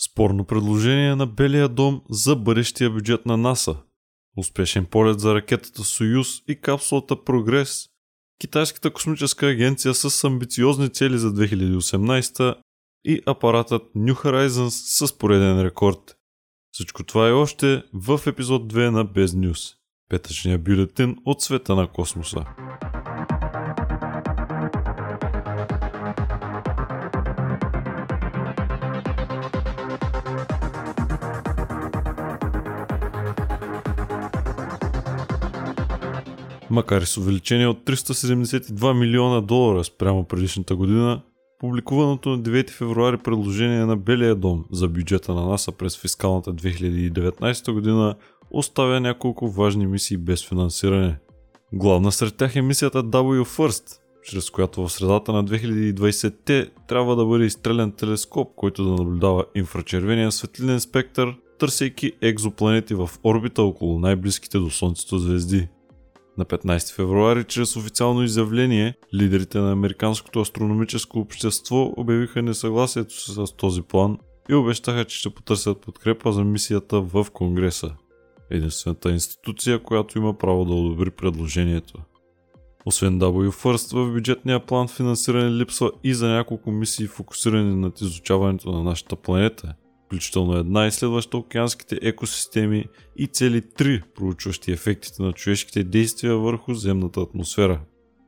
Спорно предложение на Белия дом за бъдещия бюджет на НАСА. Успешен полет за ракетата Союз и капсулата Прогрес. Китайската космическа агенция с амбициозни цели за 2018 и апаратът New Horizons с пореден рекорд. Всичко това е още в епизод 2 на Без Нюс. Петъчния бюлетин от света на космоса. Макар и с увеличение от 372 милиона долара спрямо предишната година, публикуваното на 9 февруари предложение на Белия дом за бюджета на НАСА през фискалната 2019 година оставя няколко важни мисии без финансиране. Главна сред тях е мисията W First, чрез която в средата на 2020-те трябва да бъде изстрелян телескоп, който да наблюдава инфрачервения светлинен спектър, търсейки екзопланети в орбита около най-близките до Слънцето звезди. На 15 февруари, чрез официално изявление, лидерите на Американското астрономическо общество обявиха несъгласието си с този план и обещаха, че ще потърсят подкрепа за мисията в Конгреса. Единствената институция, която има право да одобри предложението. Освен W First, в бюджетния план финансиране липсва и за няколко мисии фокусирани над изучаването на нашата планета – включително една изследваща океанските екосистеми и цели три проучващи ефектите на човешките действия върху земната атмосфера.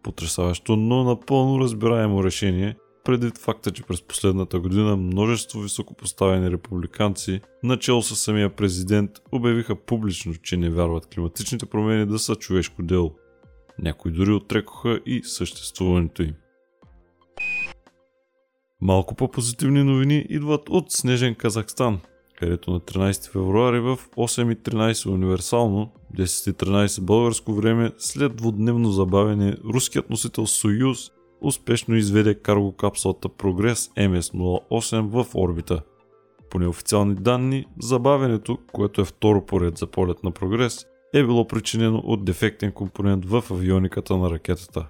Потрясаващо, но напълно разбираемо решение, предвид факта, че през последната година множество високопоставени републиканци, начало с самия президент, обявиха публично, че не вярват климатичните промени да са човешко дело. Някои дори отрекоха и съществуването им. Малко по-позитивни новини идват от Снежен Казахстан, където на 13 февруари в 8.13 универсално, 10.13 българско време, след двудневно забавяне, руският носител Союз успешно изведе карго капсулата Прогрес МС-08 в орбита. По неофициални данни, забавянето, което е второ поред за полет на Прогрес, е било причинено от дефектен компонент в авиониката на ракетата.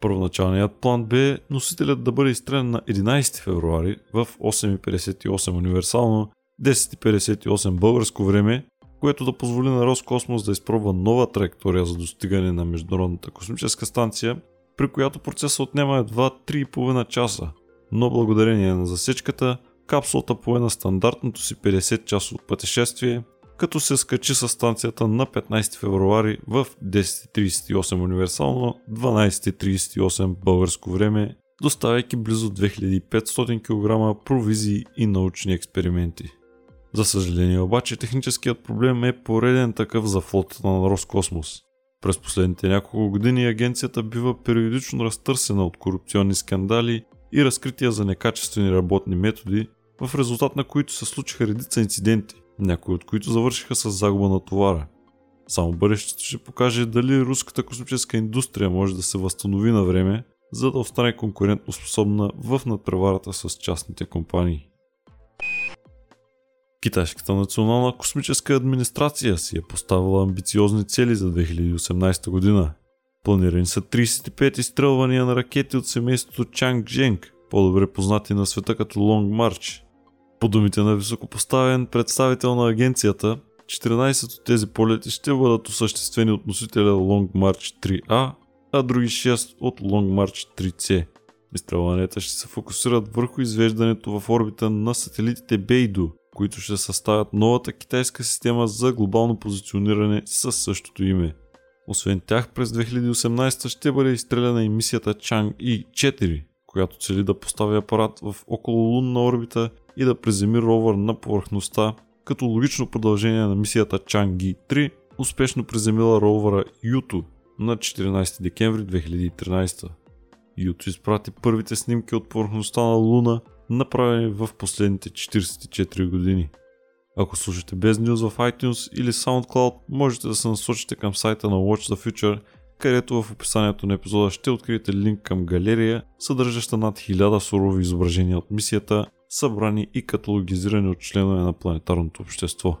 Първоначалният план бе носителят да бъде изстрелян на 11 февруари в 8.58 универсално, 10.58 българско време, което да позволи на Роскосмос да изпробва нова траектория за достигане на Международната космическа станция, при която процесът отнема едва 3,5 часа. Но благодарение на засечката, капсулата пое на стандартното си 50 часово пътешествие като се скачи с станцията на 15 февруари в 10.38 универсално, 12.38 българско време, доставяйки близо 2500 кг провизии и научни експерименти. За съжаление обаче техническият проблем е пореден такъв за флотата на Роскосмос. През последните няколко години агенцията бива периодично разтърсена от корупционни скандали и разкрития за некачествени работни методи, в резултат на които се случиха редица инциденти, някои от които завършиха с загуба на товара. Само бъдещето ще покаже дали руската космическа индустрия може да се възстанови на време, за да остане конкурентно способна в надпреварата с частните компании. Китайската национална космическа администрация си е поставила амбициозни цели за 2018 година. Планирани са 35 изстрелвания на ракети от семейството Чанг Дженг, по-добре познати на света като Long March, по думите на високопоставен представител на агенцията, 14 от тези полети ще бъдат осъществени от носителя Long March 3A, а други 6 от Long March 3C. Изстрелванията ще се фокусират върху извеждането в орбита на сателитите Бейду, които ще съставят новата китайска система за глобално позициониране със същото име. Освен тях, през 2018 ще бъде изстреляна и мисията Chang E4, която цели да постави апарат в окололунна орбита и да приземи ровър на повърхността, като логично продължение на мисията Чанги 3 успешно приземила ровъра Юто на 14 декември 2013. Юто изпрати първите снимки от повърхността на Луна, направени в последните 44 години. Ако слушате без News в iTunes или SoundCloud, можете да се насочите към сайта на Watch the Future, където в описанието на епизода ще откриете линк към галерия, съдържаща над 1000 сурови изображения от мисията събрани и каталогизирани от членове на планетарното общество.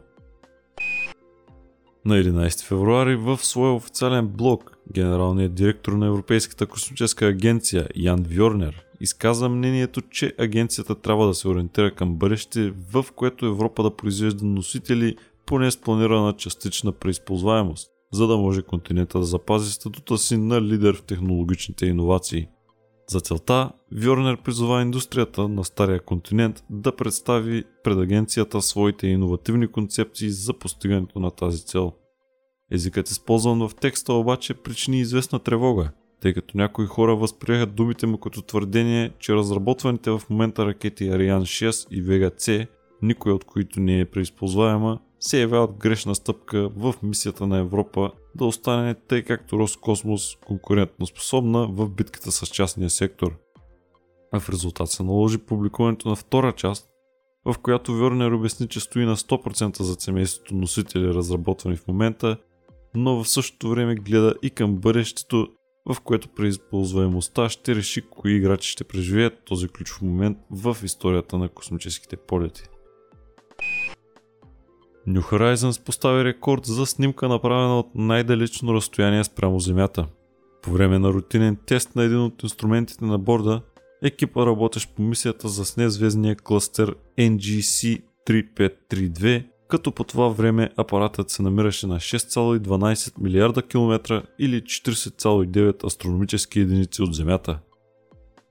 На 11 февруари в своя официален блог генералният директор на Европейската космическа агенция Ян Вьорнер изказа мнението, че агенцията трябва да се ориентира към бъдеще, в което Европа да произвежда носители поне с планирана частична преизползваемост, за да може континента да запази статута си на лидер в технологичните иновации. За целта, Вьорнер призова индустрията на Стария континент да представи пред агенцията своите иновативни концепции за постигането на тази цел. Езикът използван в текста обаче причини известна тревога, тъй като някои хора възприеха думите му като твърдение, че разработваните в момента ракети Ариан 6 и Vega C, никой от които не е преизползваема, се явяват грешна стъпка в мисията на Европа да остане тъй както Роскосмос конкурентно способна в битката с частния сектор. А в резултат се наложи публикуването на втора част, в която Вернер обясни, че стои на 100% за семейството носители разработвани в момента, но в същото време гледа и към бъдещето, в което при използваемостта ще реши кои играчи ще преживеят този ключов момент в историята на космическите полети. New Horizons постави рекорд за снимка направена от най-далечно разстояние спрямо Земята. По време на рутинен тест на един от инструментите на борда, екипа работещ по мисията за незвездния кластер NGC 3532, като по това време апаратът се намираше на 6,12 милиарда километра или 40,9 астрономически единици от Земята.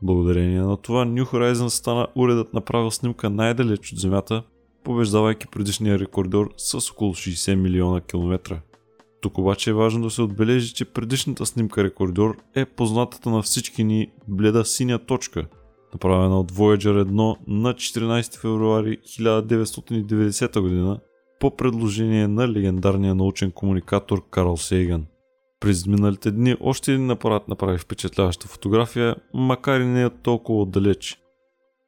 Благодарение на това New Horizons стана уредът направил снимка най-далеч от Земята побеждавайки предишния рекордьор с около 60 милиона километра. Тук обаче е важно да се отбележи, че предишната снимка рекордьор е познатата на всички ни бледа синя точка, направена от Voyager 1 на 14 февруари 1990 година по предложение на легендарния научен комуникатор Карл Сейган. През миналите дни още един апарат направи впечатляваща фотография, макар и не е толкова отдалеч.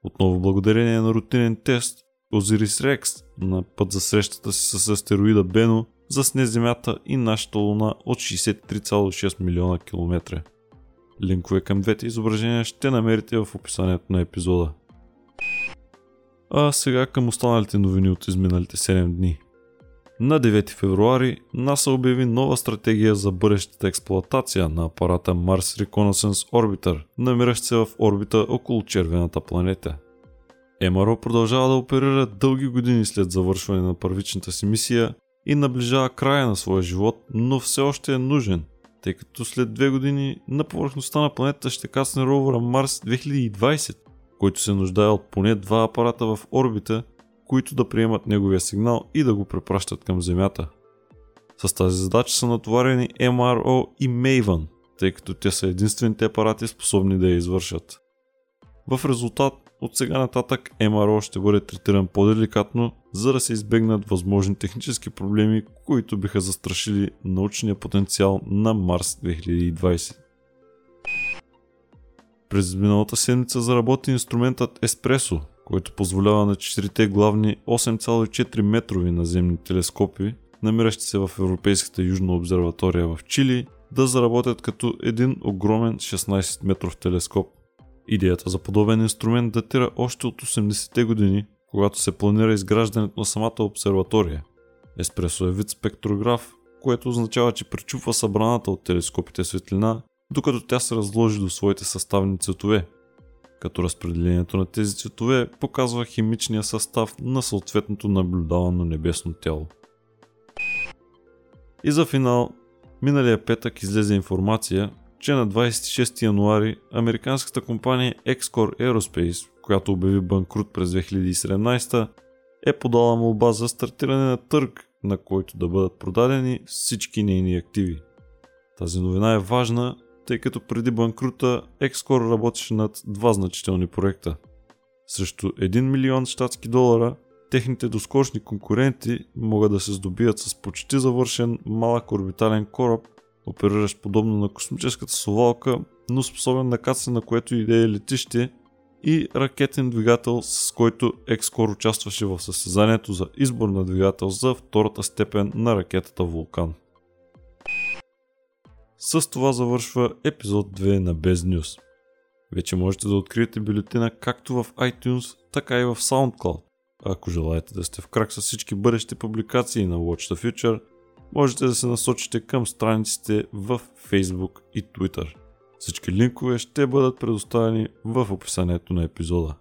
Отново благодарение на рутинен тест, Озирис Рекс на път за срещата си с астероида Бено засне Земята и нашата Луна от 63,6 милиона километра. Линкове към двете изображения ще намерите в описанието на епизода. А сега към останалите новини от изминалите 7 дни. На 9 февруари НАСА обяви нова стратегия за бъдещата експлоатация на апарата Mars Reconnaissance Orbiter, намиращ се в орбита около червената планета – МРО продължава да оперира дълги години след завършване на първичната си мисия и наближава края на своя живот, но все още е нужен, тъй като след две години на повърхността на планетата ще кацне ровъра Марс 2020, който се нуждае от поне два апарата в орбита, които да приемат неговия сигнал и да го препращат към Земята. С тази задача са натоварени MRO и Maven, тъй като те са единствените апарати способни да я извършат. В резултат от сега нататък MRO ще бъде третиран по-деликатно, за да се избегнат възможни технически проблеми, които биха застрашили научния потенциал на Марс 2020. През миналата седмица заработи инструментът Espresso, който позволява на четирите главни 8,4 метрови наземни телескопи, намиращи се в Европейската южна обсерватория в Чили, да заработят като един огромен 16 метров телескоп. Идеята за подобен инструмент датира още от 80-те години, когато се планира изграждането на самата обсерватория. Еспресо е вид спектрограф, което означава, че пречупва събраната от телескопите светлина, докато тя се разложи до своите съставни цветове, като разпределението на тези цветове показва химичния състав на съответното наблюдавано небесно тяло. И за финал, миналия петък излезе информация, че на 26 януари американската компания Excor Aerospace, която обяви банкрут през 2017, е подала молба за стартиране на търг, на който да бъдат продадени всички нейни активи. Тази новина е важна, тъй като преди банкрута Excor работеше над два значителни проекта. Срещу 1 милион щатски долара техните доскочни конкуренти могат да се здобият с почти завършен малък орбитален кораб, опериращ подобно на космическата совалка, но способен да кацне на което и да е летище и ракетен двигател, с който Екскор участваше в състезанието за избор на двигател за втората степен на ракетата Вулкан. С това завършва епизод 2 на Без News. Вече можете да откриете бюлетина както в iTunes, така и в SoundCloud. Ако желаете да сте в крак с всички бъдещи публикации на Watch the Future – можете да се насочите към страниците в Facebook и Twitter. Всички линкове ще бъдат предоставени в описанието на епизода.